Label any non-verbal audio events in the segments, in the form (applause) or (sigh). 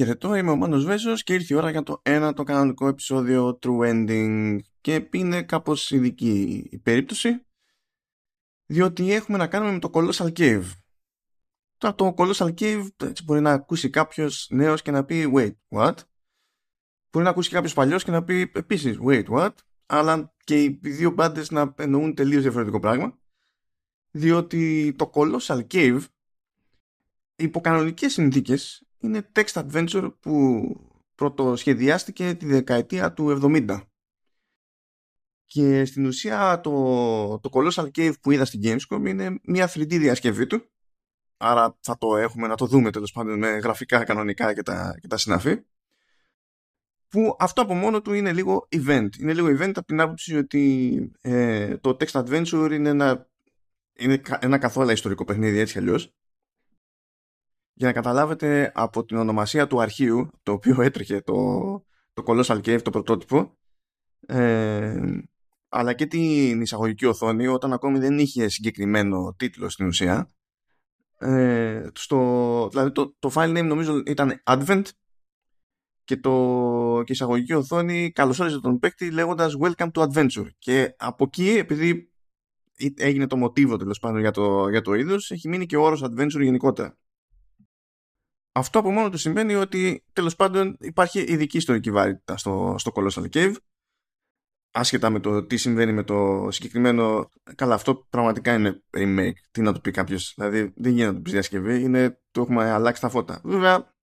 Χαιρετώ, είμαι ο Μάνος Βέσος και ήρθε η ώρα για το ένα το κανονικό επεισόδιο True Ending και είναι κάπως ειδική η περίπτωση διότι έχουμε να κάνουμε με το Colossal Cave. Τώρα το Colossal Cave έτσι, μπορεί να ακούσει κάποιος νέος και να πει wait, what? Μπορεί να ακούσει κάποιος παλιός και να πει επίσης wait, what? Αλλά και οι δύο μπάντες να εννοούν τελείως διαφορετικό πράγμα διότι το Colossal Cave υπό κανονικές συνθήκες είναι text adventure που πρωτοσχεδιάστηκε τη δεκαετία του 70. Και στην ουσία το, το Colossal Cave που είδα στην Gamescom είναι μια 3D διασκευή του. Άρα θα το έχουμε να το δούμε τέλος πάντων με γραφικά κανονικά και τα, και τα συναφή. Που αυτό από μόνο του είναι λίγο event. Είναι λίγο event από την άποψη ότι ε, το text adventure είναι ένα, είναι ένα καθόλου ιστορικό παιχνίδι έτσι αλλιώς για να καταλάβετε από την ονομασία του αρχείου το οποίο έτρεχε το, το Colossal Cave, το πρωτότυπο ε, αλλά και την εισαγωγική οθόνη όταν ακόμη δεν είχε συγκεκριμένο τίτλο στην ουσία ε, στο, δηλαδή το, το file name νομίζω ήταν Advent και, το, και η εισαγωγική οθόνη καλωσόριζε τον παίκτη λέγοντας Welcome to Adventure και από εκεί επειδή έγινε το μοτίβο τέλος πάντων για το, για το είδος έχει μείνει και ο όρος Adventure γενικότερα αυτό από μόνο του σημαίνει ότι τέλος πάντων υπάρχει ειδική ιστορική βαρύτητα στο, στο Colossal Cave. Άσχετα με το τι συμβαίνει με το συγκεκριμένο καλά αυτό πραγματικά είναι remake τι να το πει κάποιος. δηλαδή δεν γίνεται να το πεις διασκευή είναι, το έχουμε αλλάξει τα φώτα. Βέβαια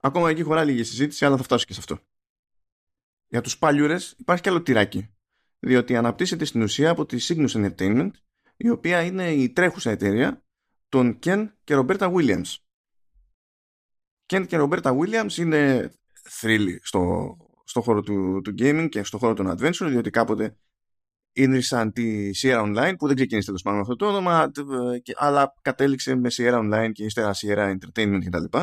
ακόμα εκεί χωρά λίγη συζήτηση αλλά θα φτάσω και σε αυτό. Για τους παλιούρες υπάρχει και άλλο τυράκι. Διότι αναπτύσσεται στην ουσία από τη Cygnus Entertainment η οποία είναι η τρέχουσα εταιρεία των Ken και Roberta Williams Κέντ και Ρομπέρτα Williams είναι θρύλοι στο, στο χώρο του, του gaming και στο χώρο των adventure διότι κάποτε ίδρυσαν τη Sierra Online που δεν ξεκίνησε τέλος πάντων με αυτό το όνομα αλλά κατέληξε με Sierra Online και ύστερα Sierra Entertainment κτλ.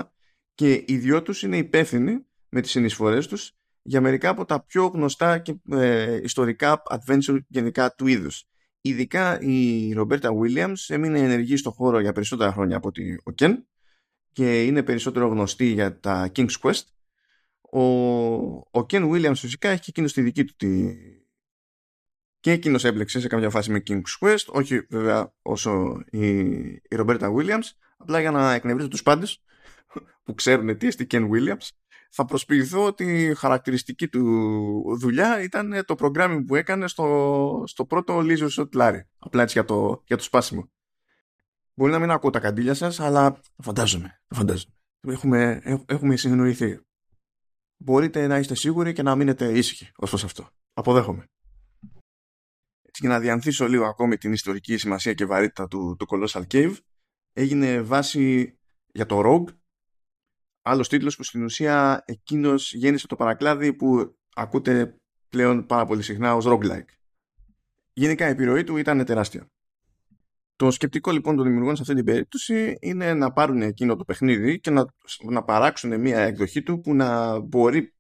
Και οι δυο τους είναι υπεύθυνοι με τις συνεισφορές τους για μερικά από τα πιο γνωστά και ε, ιστορικά adventure γενικά του είδους. Ειδικά η Ρομπέρτα Williams έμεινε ενεργή στο χώρο για περισσότερα χρόνια από ότι ο Ken και είναι περισσότερο γνωστή για τα King's Quest. Ο, ο Ken Williams φυσικά έχει και εκείνος τη δική του τη... και εκείνος έμπλεξε σε κάποια φάση με King's Quest, όχι βέβαια όσο η, η Roberta Williams, απλά για να εκνευρίσω τους πάντες που ξέρουν τι εστί Ken Williams, θα προσποιηθώ ότι η χαρακτηριστική του δουλειά ήταν το programming που έκανε στο, στο πρώτο Leisure Shot Larry. Απλά έτσι για το, για το σπάσιμο. Μπορεί να μην ακούω τα καντήλια σας, αλλά φαντάζομαι. φαντάζομαι. Έχουμε, έχουμε συνεννοηθεί. Μπορείτε να είστε σίγουροι και να μείνετε ήσυχοι ως προς αυτό. Αποδέχομαι. Έτσι, για να διανθίσω λίγο ακόμη την ιστορική σημασία και βαρύτητα του, του Colossal Cave, έγινε βάση για το Rogue, άλλος τίτλος που στην ουσία εκείνος γέννησε το παρακλάδι που ακούτε πλέον πάρα πολύ συχνά ως roguelike. Γενικά η επιρροή του ήταν τεράστια. Το σκεπτικό λοιπόν των δημιουργών σε αυτή την περίπτωση είναι να πάρουν εκείνο το παιχνίδι και να, να παράξουν μια εκδοχή του που να μπορεί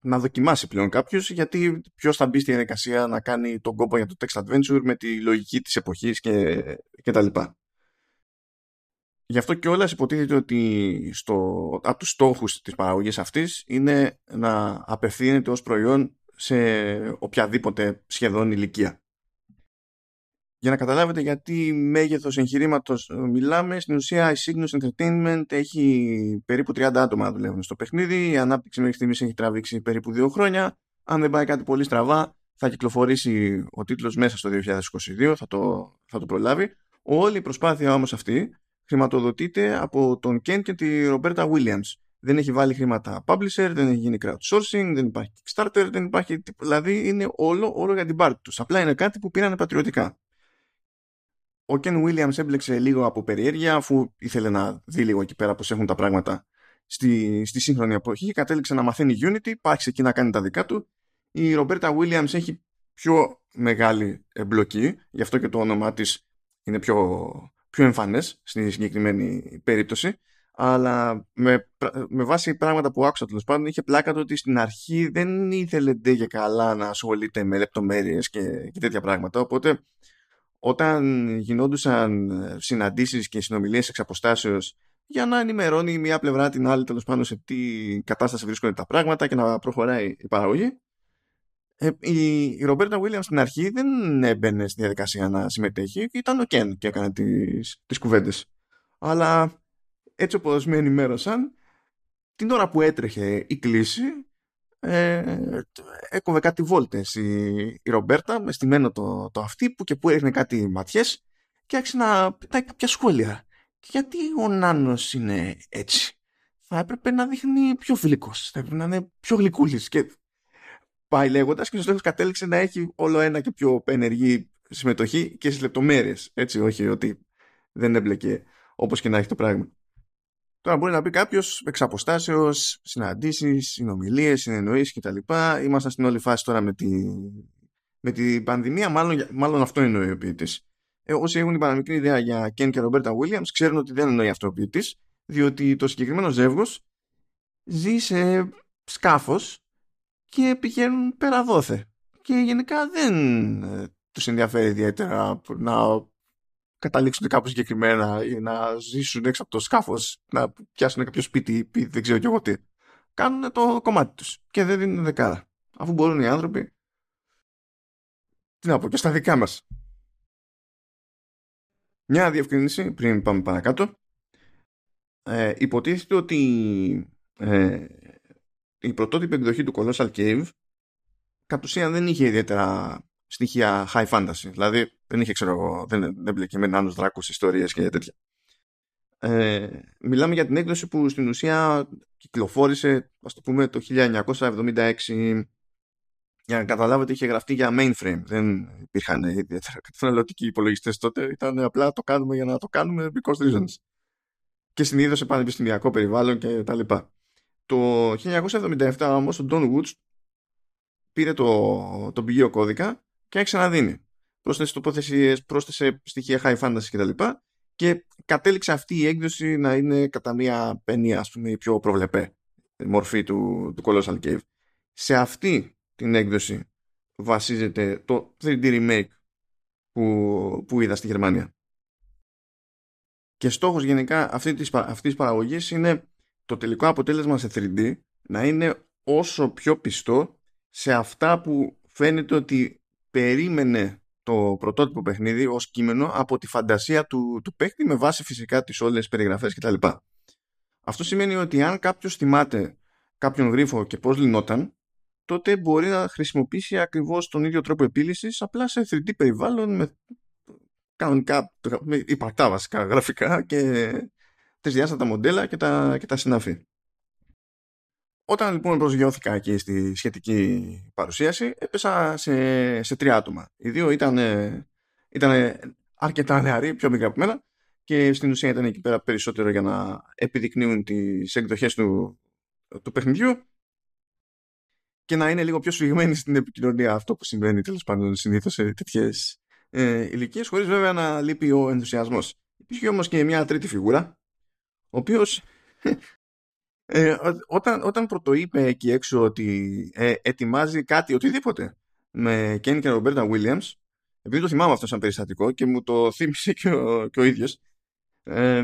να δοκιμάσει πλέον κάποιος, γιατί ποιος θα μπει στη διαδικασία να κάνει τον κόπο για το text adventure με τη λογική της εποχής και, και τα λοιπά. Γι' αυτό και όλα υποτίθεται ότι στο, από τους στόχους της παραγωγής αυτής είναι να απευθύνεται ως προϊόν σε οποιαδήποτε σχεδόν ηλικία. Για να καταλάβετε γιατί μέγεθος εγχειρήματος μιλάμε, στην ουσία η Cygnus Entertainment έχει περίπου 30 άτομα να δουλεύουν στο παιχνίδι. Η ανάπτυξη μέχρι στιγμής έχει τραβήξει περίπου 2 χρόνια. Αν δεν πάει κάτι πολύ στραβά, θα κυκλοφορήσει ο τίτλος μέσα στο 2022, θα το, θα το προλάβει. Όλη η προσπάθεια όμως αυτή χρηματοδοτείται από τον Ken και τη Roberta Williams. Δεν έχει βάλει χρήματα publisher, δεν έχει γίνει crowdsourcing, δεν υπάρχει Kickstarter, δεν υπάρχει. Δηλαδή είναι όλο, όλο για την πάρτη τους. Απλά είναι κάτι που πήρανε πατριωτικά ο Ken Williams έμπλεξε λίγο από περιέργεια αφού ήθελε να δει λίγο εκεί πέρα πώς έχουν τα πράγματα στη, στη σύγχρονη εποχή κατέληξε να μαθαίνει Unity, πάρχισε εκεί να κάνει τα δικά του. Η Ρομπέρτα Williams έχει πιο μεγάλη εμπλοκή γι' αυτό και το όνομά της είναι πιο, πιο εμφανές στη συγκεκριμένη περίπτωση αλλά με, με βάση πράγματα που άκουσα τέλος πάντων είχε πλάκα το ότι στην αρχή δεν ήθελε ντε καλά να ασχολείται με λεπτομέρειες και, και τέτοια πράγματα οπότε όταν γινόντουσαν συναντήσεις και συνομιλίες εξ αποστάσεως για να ενημερώνει μία πλευρά την άλλη τέλος πάντων σε τι κατάσταση βρίσκονται τα πράγματα και να προχωράει η παραγωγή. Ε, η, η Ρομπέρτα Βίλιαμ στην αρχή δεν έμπαινε στη διαδικασία να συμμετέχει, ήταν ο Κεν και έκανε τις, τις κουβέντες. Αλλά έτσι όπως με ενημέρωσαν, την ώρα που έτρεχε η κλίση, ε, έκοβε κάτι βόλτες η, η Ρομπέρτα με στημένο το, το αυτή που και που έριχνε κάτι ματιές και άρχισε να πετάει κάποια σχόλια. Γιατί ο Νάνος είναι έτσι; Θα έπρεπε να δείχνει πιο φιλικός, θα έπρεπε να είναι πιο γλυκούλης και πάει λέγοντας και στο τέλος κατέληξε να έχει όλο ένα και πιο ενεργή συμμετοχή και στις λεπτομέρειες. Έτσι, όχι ότι δεν έμπλεκε όπως και να έχει το πράγμα. Τώρα μπορεί να πει κάποιος εξ αποστάσεως, συναντήσεις, συνομιλίες, συνεννοήσεις κτλ. Ήμασταν στην όλη φάση τώρα με, τη, με την πανδημία, μάλλον, μάλλον αυτό εννοεί ο ποιητής. Ε, όσοι έχουν την παραμικρή ιδέα για Ken και Ρομπέρτα Williams ξέρουν ότι δεν εννοεί αυτό ο ποιητής, διότι το συγκεκριμένο ζεύγος ζει σε σκάφος και πηγαίνουν πέρα δόθε. Και γενικά δεν ε, τους ενδιαφέρει ιδιαίτερα να καταλήξουν κάπου συγκεκριμένα ή να ζήσουν έξω από το σκάφος, να πιάσουν κάποιο σπίτι ή δεν ξέρω κι εγώ τι. Κάνουν το κομμάτι τους και δεν δίνουν δεκάρα. Αφού μπορούν οι άνθρωποι τι να πω και στα δικά μας. Μια διευκρίνηση πριν πάμε παρακάτω. Ε, υποτίθεται ότι ε, η πρωτότυπη εκδοχή του Colossal Cave κατ' ουσίαν δεν είχε ιδιαίτερα στοιχεία high fantasy. Δηλαδή δεν είχε, ξέρω εγώ, δεν, δεν μπλεκε με νάνους δράκους, ιστορίες και τέτοια. Ε, μιλάμε για την έκδοση που στην ουσία κυκλοφόρησε, ας το πούμε, το 1976 για να καταλάβετε είχε γραφτεί για mainframe. Δεν υπήρχαν ιδιαίτερα καταναλωτικοί υπολογιστές τότε. Ήταν απλά το κάνουμε για να το κάνουμε because reasons. Και συνήθω σε πανεπιστημιακό περιβάλλον και τα λοιπά. Το 1977 όμως ο Don Woods πήρε το, το πηγείο κώδικα και άρχισε να δίνει. Πρόσθεσε τοποθεσίες, πρόσθεσε στοιχεία high fantasy κτλ. Και κατέληξε αυτή η έκδοση να είναι κατά μία παινία, ας πούμε, η πιο προβλεπέ μορφή του, του Colossal Cave. Σε αυτή την έκδοση βασίζεται το 3D remake που, που είδα στη Γερμανία. Και στόχος γενικά αυτή της, αυτής της παραγωγής είναι το τελικό αποτέλεσμα σε 3D να είναι όσο πιο πιστό σε αυτά που φαίνεται ότι περίμενε το πρωτότυπο παιχνίδι ως κείμενο από τη φαντασία του, του παίκτη με βάση φυσικά τις όλες περιγραφές κτλ. Αυτό σημαίνει ότι αν κάποιος θυμάται κάποιον γρίφο και πώς λυνόταν τότε μπορεί να χρησιμοποιήσει ακριβώς τον ίδιο τρόπο επίλυσης απλά σε 3D περιβάλλον με κανονικά με υπαρκτά βασικά γραφικά και τρισδιάστατα μοντέλα και τα, και τα συναφή. Όταν λοιπόν προσγειώθηκα εκεί στη σχετική παρουσίαση, έπεσα σε, σε τρία άτομα. Οι δύο ήταν, ήταν αρκετά νεαροί, πιο μικρά από μένα, και στην ουσία ήταν εκεί πέρα περισσότερο για να επιδεικνύουν τις εκδοχές του, του παιχνιδιού και να είναι λίγο πιο σφιγμένοι στην επικοινωνία αυτό που συμβαίνει τέλος πάντων συνήθως σε τέτοιες ε, ηλικίες, χωρίς βέβαια να λείπει ο ενθουσιασμός. Υπήρχε όμως και μια τρίτη φιγούρα, ο οποίος ε, όταν, όταν πρωτοείπε εκεί έξω ότι ε, ετοιμάζει κάτι, οτιδήποτε, με Κένι και Ρομπέρτα Williams, επειδή το θυμάμαι αυτό σαν περιστατικό και μου το θύμισε και ο, και ο ίδιος, ε,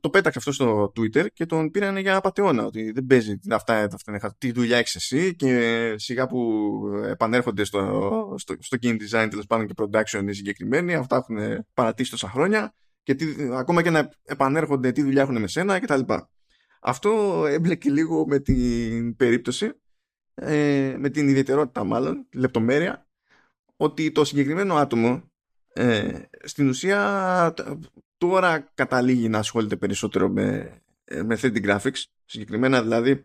το πέταξε αυτό στο Twitter και τον πήραν για απαταιώνα ότι δεν παίζει αυτά, αυτά τι δουλειά έχεις εσύ και σιγά που επανέρχονται στο, στο, στο game design τέλος πάντων και production οι συγκεκριμένοι αυτά έχουν παρατήσει τόσα χρόνια και τι, ακόμα και να επανέρχονται τι δουλειά έχουν με σένα κτλ. Αυτό έμπλεκε λίγο με την περίπτωση, ε, με την ιδιαιτερότητα μάλλον, λεπτομέρεια, ότι το συγκεκριμένο άτομο ε, στην ουσία τώρα καταλήγει να ασχολείται περισσότερο με, ε, με 3D graphics, συγκεκριμένα δηλαδή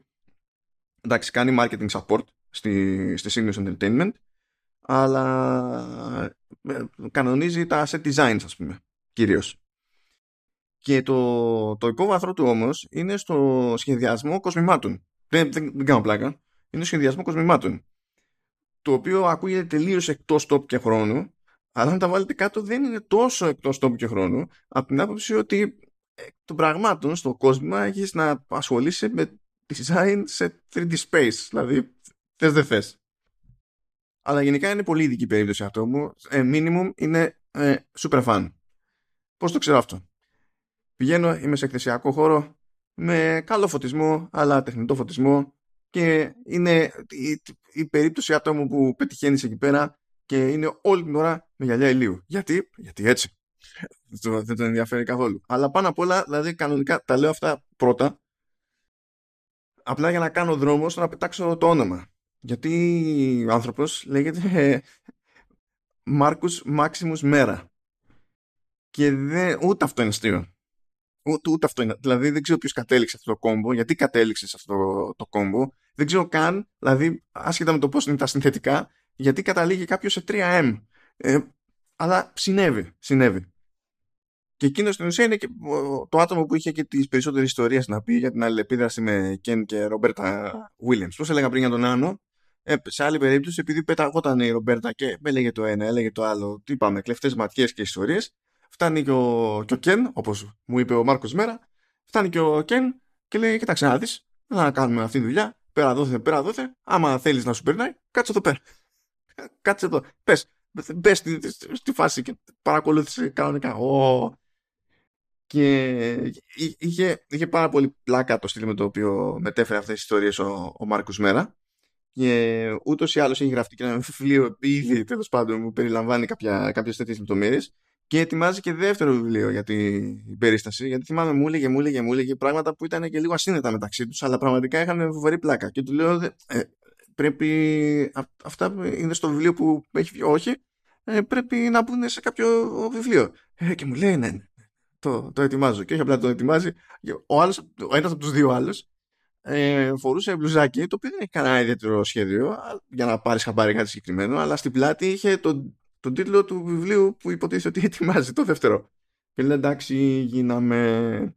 εντάξει κάνει marketing support στη, στη Entertainment αλλά ε, κανονίζει τα set designs ας πούμε κυρίως και το, το υπόβαθρο του όμως είναι στο σχεδιασμό κοσμημάτων. Δεν, δεν, δεν κάνω πλάκα. Είναι σχεδιασμό κοσμημάτων. Το οποίο ακούγεται τελείως εκτός τόπου και χρόνου, αλλά αν τα βάλετε κάτω δεν είναι τόσο εκτός τόπου και χρόνου, από την άποψη ότι των πραγμάτων στο κόσμο έχεις να ασχολείσαι με design σε 3D space. Δηλαδή, θες δεν θες. Αλλά γενικά είναι πολύ ειδική περίπτωση αυτό μου. Ε, minimum είναι ε, super fun. Πώς το ξέρω αυτό; Πηγαίνω, είμαι σε εκθεσιακό χώρο με καλό φωτισμό, αλλά τεχνητό φωτισμό και είναι η, η περίπτωση άτομου που πετυχαίνεις εκεί πέρα και είναι όλη την ώρα με γυαλιά ηλίου. Γιατί, γιατί έτσι. Δεν τον ενδιαφέρει καθόλου. Αλλά πάνω απ' όλα, δηλαδή κανονικά τα λέω αυτά πρώτα, απλά για να κάνω δρόμο στο να πετάξω το όνομα. Γιατί ο άνθρωπος λέγεται Μάρκους Μάξιμους Μέρα. Και δεν, ούτε αυτό είναι αστείο. Ούτε, ούτε αυτό είναι. Δηλαδή δεν ξέρω ποιος κατέληξε αυτό το κόμπο, γιατί κατέληξες σε αυτό το κόμπο. Δεν ξέρω καν, δηλαδή άσχετα με το πώς είναι τα συνθετικά, γιατί καταλήγει κάποιος σε 3M. Ε, αλλά συνέβη, συνέβη. Και εκείνος στην ουσία είναι και το άτομο που είχε και τις περισσότερες ιστορίες να πει για την αλληλεπίδραση με Κεν και Ρομπέρτα Williams. Πώς έλεγα πριν για τον Άνω, ε, σε άλλη περίπτωση, επειδή πεταγόταν η Ρομπέρτα και έλεγε το ένα, έλεγε το άλλο, τι είπαμε, κλεφτές ματιές και ιστορίες, φτάνει και ο, και ο Κεν, όπως μου είπε ο Μάρκος Μέρα, φτάνει και ο Κεν και λέει: Κοιτάξτε να δεις, δεν θα κάνουμε αυτή τη δουλειά. Πέρα δόθε, πέρα δόθε. Άμα θέλεις να σου περνάει, κάτσε εδώ πέρα. (laughs) Κάτσε εδώ. Πες, μπε στη, στη, φάση και παρακολούθησε κανονικά. Oh. Και είχε, είχε πάρα πολύ πλάκα το στυλ με το οποίο μετέφερε αυτές τις ιστορίες ο, ο Μάρκος Μέρα. Και ούτως ή άλλως έχει γραφτεί και ένα βιβλίο ήδη τέλος πάντων που περιλαμβάνει κάποιες τέτοιες λεπτομέρειες. Και ετοιμάζει και δεύτερο βιβλίο για την περίσταση. Γιατί θυμάμαι, μου έλεγε, μου έλεγε, μου έλεγε πράγματα που ήταν και λίγο ασύνδετα μεταξύ τους, αλλά πραγματικά είχαν φοβερή πλάκα. Και του λέω, ε, πρέπει. αυτά είναι στο βιβλίο που έχει βγει, όχι. Ε, πρέπει να μπουν σε κάποιο βιβλίο. Ε, και μου λέει, ναι, ναι, το, το ετοιμάζω. Και όχι απλά το ετοιμάζει. Ο, άλλος, ο ένας από τους δύο άλλους ε, φορούσε μπλουζάκι, το οποίο δεν έχει κανένα ιδιαίτερο σχέδιο για να πάρεις χαμπάρι κάτι συγκεκριμένο, αλλά στην πλάτη είχε τον, τον τίτλο του βιβλίου που υποτίθεται ότι ετοιμάζει το δεύτερο. Και λέει εντάξει, γίναμε.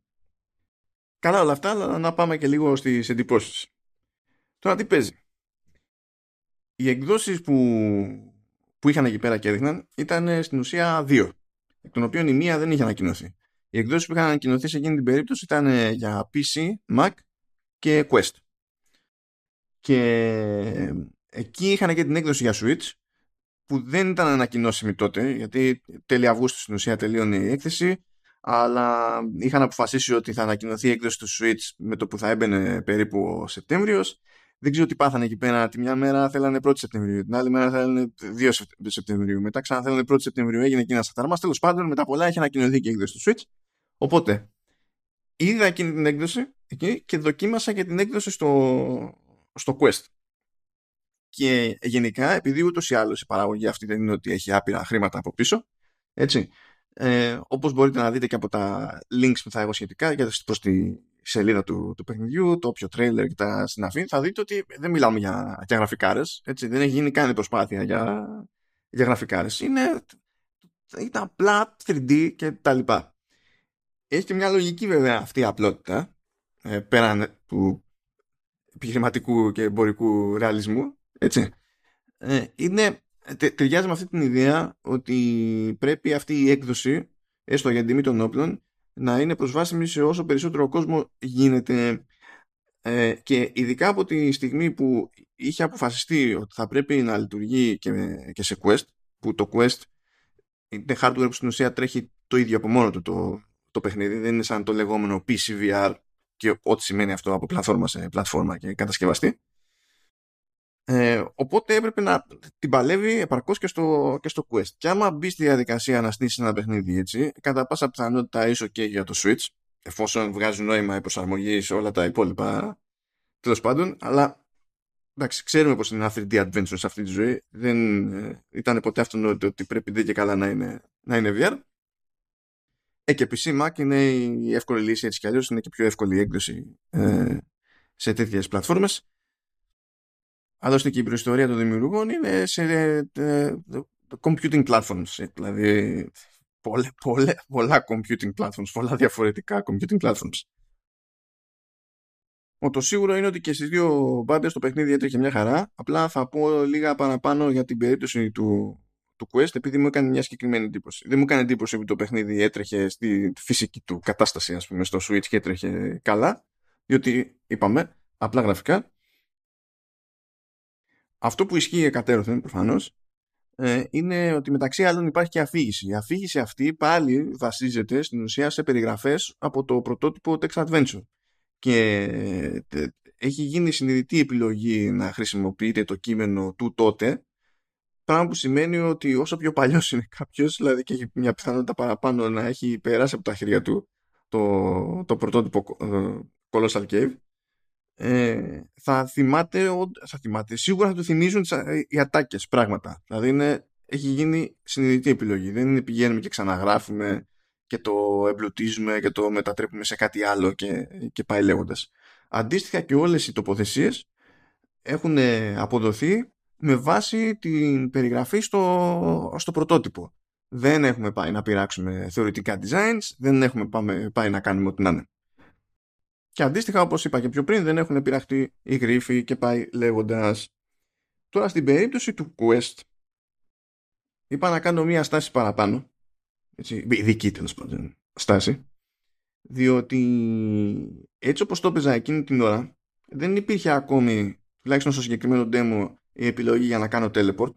Καλά όλα αυτά, αλλά να πάμε και λίγο στις εντυπώσεις. Τώρα τι παίζει. Οι εκδόσεις που, που είχαν εκεί πέρα και έδειχναν ήταν στην ουσία δύο. Εκ των οποίων η μία δεν είχε ανακοινωθεί. Οι εκδόσεις που είχαν ανακοινωθεί σε εκείνη την περίπτωση ήταν για PC, Mac και Quest. Και εκεί είχαν και την έκδοση για Switch που δεν ήταν ανακοινώσιμη τότε γιατί τέλη Αυγούστου στην ουσία τελείωνε η έκθεση αλλά είχαν αποφασίσει ότι θα ανακοινωθεί η έκδοση του Switch με το που θα έμπαινε περίπου ο Σεπτέμβριος δεν ξέρω τι πάθανε εκεί πέρα. Τη μια μέρα θέλανε 1η Σεπτεμβρίου, την άλλη μέρα θέλανε 2 Σεπτεμβρίου. Μετά ξανά θέλανε 1η Σεπτεμβρίου. Έγινε εκεί ένα σαταρμά. Τέλος πάντων, μετά πολλά έχει ανακοινωθεί και η έκδοση του Switch. Οπότε, είδα εκείνη την έκδοση εκεί και δοκίμασα και την έκδοση στο, στο Quest. Και γενικά, επειδή ούτως ή άλλως η παραγωγή αυτή δεν είναι ότι έχει άπειρα χρήματα από πίσω, έτσι. Ε, όπως μπορείτε να δείτε και από τα links που θα έχω σχετικά για προς τη σελίδα του, του παιχνιδιού, το όποιο τρέιλερ και τα συναφή, θα δείτε ότι δεν μιλάμε για, για γραφικάρες, έτσι, δεν έχει γίνει καν προσπάθεια για, για γραφικάρες. Είναι, είναι απλά 3D και τα λοιπά. Έχει και μια λογική βέβαια αυτή η απλότητα, ε, πέραν του επιχειρηματικού και εμπορικού ρεαλισμού, έτσι. Ε, είναι, τε, ταιριάζει με αυτή την ιδέα ότι πρέπει αυτή η έκδοση, έστω για την τιμή των όπλων, να είναι προσβάσιμη σε όσο περισσότερο κόσμο γίνεται ε, και ειδικά από τη στιγμή που είχε αποφασιστεί ότι θα πρέπει να λειτουργεί και, και σε Quest που το Quest είναι hardware που στην ουσία τρέχει το ίδιο από μόνο του το, το παιχνίδι δεν είναι σαν το λεγόμενο PCVR και ό,τι σημαίνει αυτό από πλατφόρμα σε πλατφόρμα και κατασκευαστή ε, οπότε έπρεπε να την παλεύει επαρκώς και στο, και στο Quest. Και άμα μπει στη διαδικασία να στήσει ένα παιχνίδι έτσι, κατά πάσα πιθανότητα είσαι και για το Switch, εφόσον βγάζει νόημα η προσαρμογή σε όλα τα υπόλοιπα τέλος πάντων, αλλά εντάξει, ξέρουμε πως είναι ένα 3D adventure σε αυτή τη ζωή. Δεν ε, ήταν ποτέ αυτονόητο ότι πρέπει δεν και καλά να είναι, να είναι VR. Ε, και PC Mac είναι η εύκολη λύση έτσι κι αλλιώς, είναι και πιο εύκολη έκδοση ε, σε τέτοιες πλατφόρμες άλλωστε και η προϊστορία των δημιουργών είναι σε ε, ε, computing platforms. Ε, δηλαδή πολλά, πολλά, πολλά computing platforms, πολλά διαφορετικά computing platforms. Ο το σίγουρο είναι ότι και στις δύο μπάντες το παιχνίδι έτρεχε μια χαρά. Απλά θα πω λίγα παραπάνω για την περίπτωση του, του Quest επειδή μου έκανε μια συγκεκριμένη εντύπωση. Δεν μου έκανε εντύπωση ότι το παιχνίδι έτρεχε στη φυσική του κατάσταση ας πούμε στο Switch και έτρεχε καλά διότι είπαμε απλά γραφικά αυτό που ισχύει εκατέρωθεν προφανώς ε, είναι ότι μεταξύ άλλων υπάρχει και αφήγηση. Η αφήγηση αυτή πάλι βασίζεται στην ουσία σε περιγραφές από το πρωτότυπο Text Adventure. Και ε, έχει γίνει συνειδητή επιλογή να χρησιμοποιείται το κείμενο του τότε Πράγμα που σημαίνει ότι όσο πιο παλιός είναι κάποιος, δηλαδή και έχει μια πιθανότητα παραπάνω να έχει περάσει από τα χέρια του το, το πρωτότυπο ε, Colossal Cave, ε, θα, θυμάται, θα θυμάται, σίγουρα θα του θυμίζουν τις, ε, οι ατάκες πράγματα. Δηλαδή είναι, έχει γίνει συνειδητή επιλογή. Δεν είναι πηγαίνουμε και ξαναγράφουμε και το εμπλουτίζουμε και το μετατρέπουμε σε κάτι άλλο και, και πάει λέγοντας. Αντίστοιχα και όλες οι τοποθεσίες έχουν αποδοθεί με βάση την περιγραφή στο, στο πρωτότυπο. Δεν έχουμε πάει να πειράξουμε θεωρητικά designs, δεν έχουμε πάμε, πάει να κάνουμε ό,τι να είναι. Και αντίστοιχα, όπως είπα και πιο πριν, δεν έχουν πειραχτεί οι γρίφοι και πάει λέγοντας. Τώρα στην περίπτωση του Quest, είπα να κάνω μία στάση παραπάνω, έτσι, ειδική τέλος πάντων στάση, διότι έτσι όπως το έπαιζα εκείνη την ώρα, δεν υπήρχε ακόμη, τουλάχιστον στο συγκεκριμένο demo, η επιλογή για να κάνω teleport.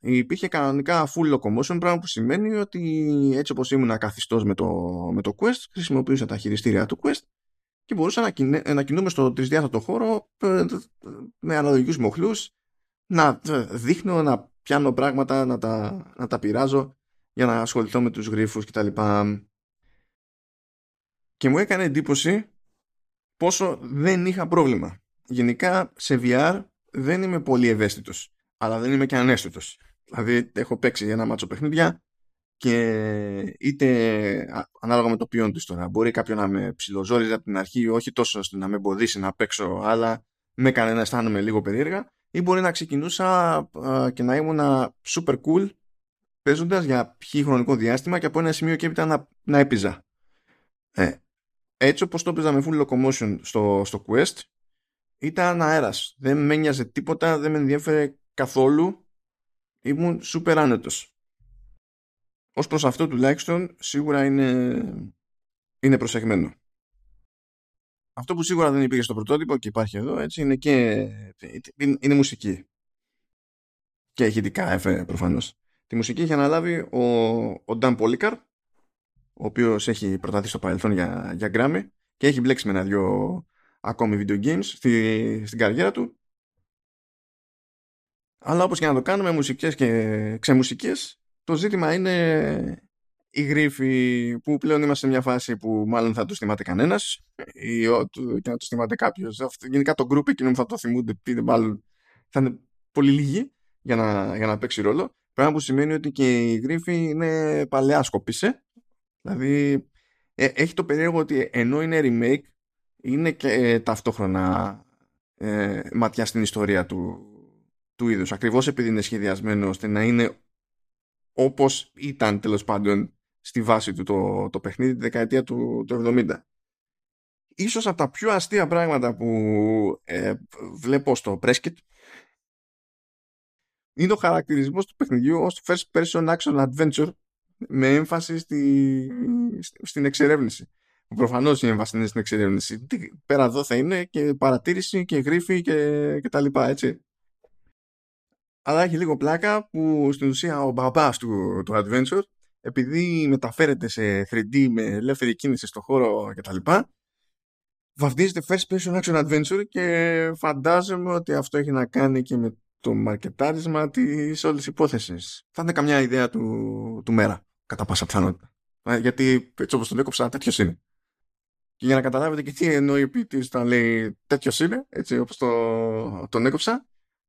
Υπήρχε κανονικά full locomotion, πράγμα που σημαίνει ότι έτσι όπως ήμουν καθιστός με το, με το Quest, χρησιμοποιούσα τα χειριστήρια του Quest και μπορούσα να, κινε, να κινούμε στο τρισδιάστατο χώρο ε, με αναλογικούς μοχλούς, να δείχνω, να πιάνω πράγματα, να τα, να τα πειράζω για να ασχοληθώ με τους γρίφους κτλ. Και μου έκανε εντύπωση πόσο δεν είχα πρόβλημα. Γενικά σε VR δεν είμαι πολύ ευαίσθητος, αλλά δεν είμαι και ανέστητος. Δηλαδή, έχω παίξει ένα μάτσο παιχνίδια και είτε ανάλογα με το ποιόν του τώρα, μπορεί κάποιον να με ψιλοζόριζε από την αρχή, όχι τόσο ώστε να με εμποδίσει να παίξω, αλλά με έκανε να αισθάνομαι λίγο περίεργα, ή μπορεί να ξεκινούσα και να ήμουν super cool παίζοντας για πιο χρονικό διάστημα και από ένα σημείο και έπειτα να, να έπιζα. Ε, έτσι όπως το έπαιζα με full locomotion στο, στο Quest ήταν αέρας. Δεν με νοιάζε τίποτα, δεν με ενδιαφέρε καθόλου. Ήμουν σούπερ άνετος. Ως προς αυτό τουλάχιστον σίγουρα είναι, είναι προσεγμένο. Αυτό που σίγουρα δεν υπήρχε στο πρωτότυπο και υπάρχει εδώ έτσι είναι και είναι μουσική. Και ηχητικά έφερε προφανώς. Τη μουσική έχει αναλάβει ο, ο Dan Polikar, ο οποίος έχει προταθεί στο παρελθόν για, για Grammy και έχει μπλέξει με ένα-δυο ακόμη video games στη, στην καριέρα του. Αλλά όπως και να το κάνουμε μουσικές και ξεμουσικές, το ζήτημα είναι η γρίφη που πλέον είμαστε σε μια φάση που μάλλον θα του θυμάται κανένας ή και να του θυμάται κάποιος. Γενικά το group εκείνο που θα το θυμούνται πείτε μάλλον θα είναι πολύ λίγοι για να, για να παίξει ρόλο. Πράγμα που σημαίνει ότι και η γρίφη είναι παλαιά σκοπίσε. Δηλαδή ε, έχει το περίεργο ότι ενώ είναι remake είναι και ε, ταυτόχρονα ε, ματιά στην ιστορία του, του είδους. Ακριβώς επειδή είναι σχεδιασμένο ώστε να είναι όπως ήταν τέλος πάντων στη βάση του το, το παιχνίδι τη δεκαετία του, του 70. Ίσως από τα πιο αστεία πράγματα που ε, βλέπω στο Presket είναι ο χαρακτηρισμός του παιχνιδιού ως first person action adventure με έμφαση στη, στην εξερεύνηση. Προφανώς είναι βασινέ στην εξερεύνηση. Πέρα εδώ θα είναι και παρατήρηση και γρήφη και, και τα λοιπά, έτσι. Αλλά έχει λίγο πλάκα που στην ουσία ο μπαμπάς του, του Adventure, επειδή μεταφέρεται σε 3D με ελεύθερη κίνηση στο χώρο και τα λοιπά, βαφτίζεται First Person Action Adventure και φαντάζομαι ότι αυτό έχει να κάνει και με το μαρκετάρισμα της όλης υπόθεσης. Θα είναι καμιά ιδέα του, του μέρα, κατά πάσα πιθανότητα. Ε, γιατί έτσι όπως τον έκοψα, τέτοιος είναι. Και για να καταλάβετε και τι εννοεί ο ποιητής όταν λέει τέτοιος είναι, έτσι όπως το, τον έκοψα,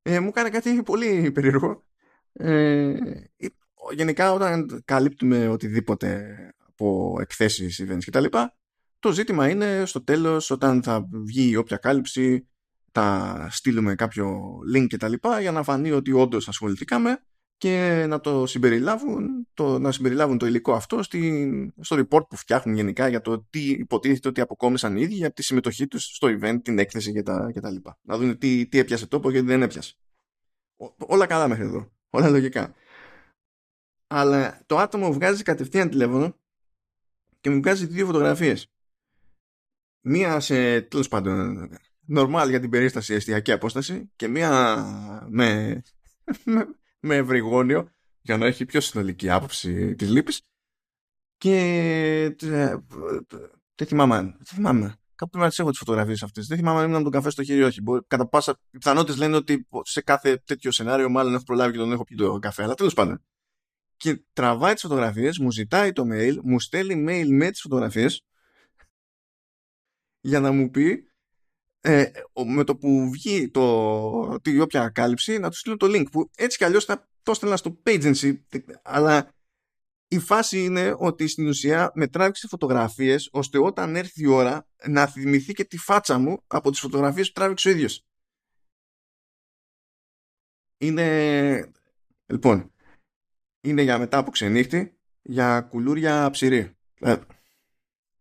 ε, μου έκανε κάτι πολύ περίεργο. Ε, γενικά όταν καλύπτουμε οτιδήποτε από εκθέσεις, events κτλ. Το ζήτημα είναι στο τέλος όταν θα βγει όποια κάλυψη θα στείλουμε κάποιο link κτλ. για να φανεί ότι όντως ασχοληθήκαμε και να το συμπεριλάβουν, το, να συμπεριλάβουν το υλικό αυτό στη, στο report που φτιάχνουν γενικά για το τι υποτίθεται ότι αποκόμισαν οι ίδιοι από τη συμμετοχή τους στο event, την έκθεση και τα, και τα λοιπά. Να δουν τι, τι έπιασε τόπο και δεν έπιασε. όλα καλά μέχρι εδώ. Όλα λογικά. Αλλά το άτομο βγάζει κατευθείαν τηλέφωνο και μου βγάζει δύο φωτογραφίες. Μία σε τέλος πάντων normal για την περίσταση εστιακή απόσταση και μία με, (laughs) με, με ευρυγόνιο για να έχει πιο συνολική άποψη της λύπης και ε, δεν θυμάμαι, δεν θυμάμαι. Κάπου να τις έχω τις φωτογραφίες αυτές. Δεν θυμάμαι αν ήμουν τον καφέ στο χέρι ή όχι. Κατά πάσα πιθανότητε λένε ότι σε κάθε τέτοιο σενάριο μάλλον έχω προλάβει και τον έχω πει το καφέ. Αλλά τέλος πάντων. Και τραβάει τις φωτογραφίες, μου ζητάει το mail, μου στέλνει mail με τις φωτογραφίες για να μου πει ε, με το που βγει το, τη όποια κάλυψη να του στείλω το link που έτσι κι αλλιώς θα το έστελνα στο Pagency αλλά η φάση είναι ότι στην ουσία με τράβηξε φωτογραφίες ώστε όταν έρθει η ώρα να θυμηθεί και τη φάτσα μου από τις φωτογραφίες που τράβηξε ο ίδιος. Είναι... Λοιπόν, είναι για μετά από ξενύχτη για κουλούρια ψηρή. Ε,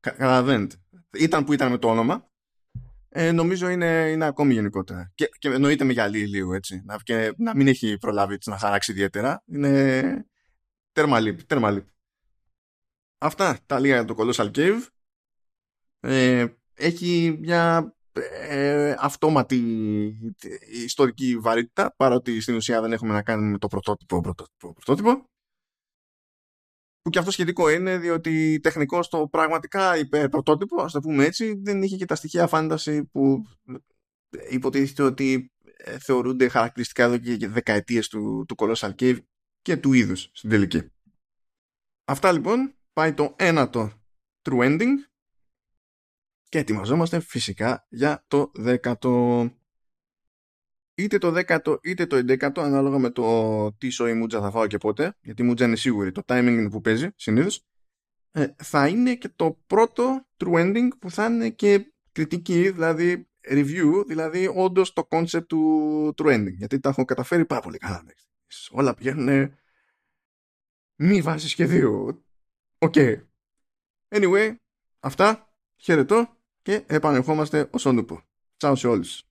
Καταλαβαίνετε. Ήταν που ήταν με το όνομα. Ε, νομίζω είναι, είναι ακόμη γενικότερα. Και, και εννοείται με γυαλί λίγο έτσι. Να, και να μην έχει προλάβει να χαράξει ιδιαίτερα. Είναι Τέρμα λείπει, τέρμα λείπει. Αυτά τα λίγα για το Colossal Cave. Ε, έχει μια ε, αυτόματη ιστορική βαρύτητα παρότι στην ουσία δεν έχουμε να κάνουμε με το πρωτότυπο πρωτότυπο, πρωτότυπο που και αυτό σχετικό είναι διότι τεχνικό το πραγματικά υπερ πρωτότυπο ας το πούμε έτσι δεν είχε και τα στοιχεία φάνταση που υποτίθεται ότι ε, θεωρούνται χαρακτηριστικά εδώ και δεκαετίες του, του Colossal Cave και του είδους στην τελική. Αυτά λοιπόν πάει το ένατο true ending και ετοιμαζόμαστε φυσικά για το δέκατο. Είτε το δέκατο είτε το εντέκατο ανάλογα με το τι σοϊ μούτζα θα φάω και πότε γιατί η μούτζα είναι σίγουρη, το timing είναι που παίζει συνήθως ε, θα είναι και το πρώτο true ending που θα είναι και κριτική, δηλαδή review, δηλαδή όντως το concept του true ending γιατί τα έχω καταφέρει πάρα πολύ καλά όλα πηγαίνουν με βάση σχεδίου. OK. Okay. Anyway, αυτά. Χαιρετώ και επανερχόμαστε οσονούπω. Τσάου σε όλους.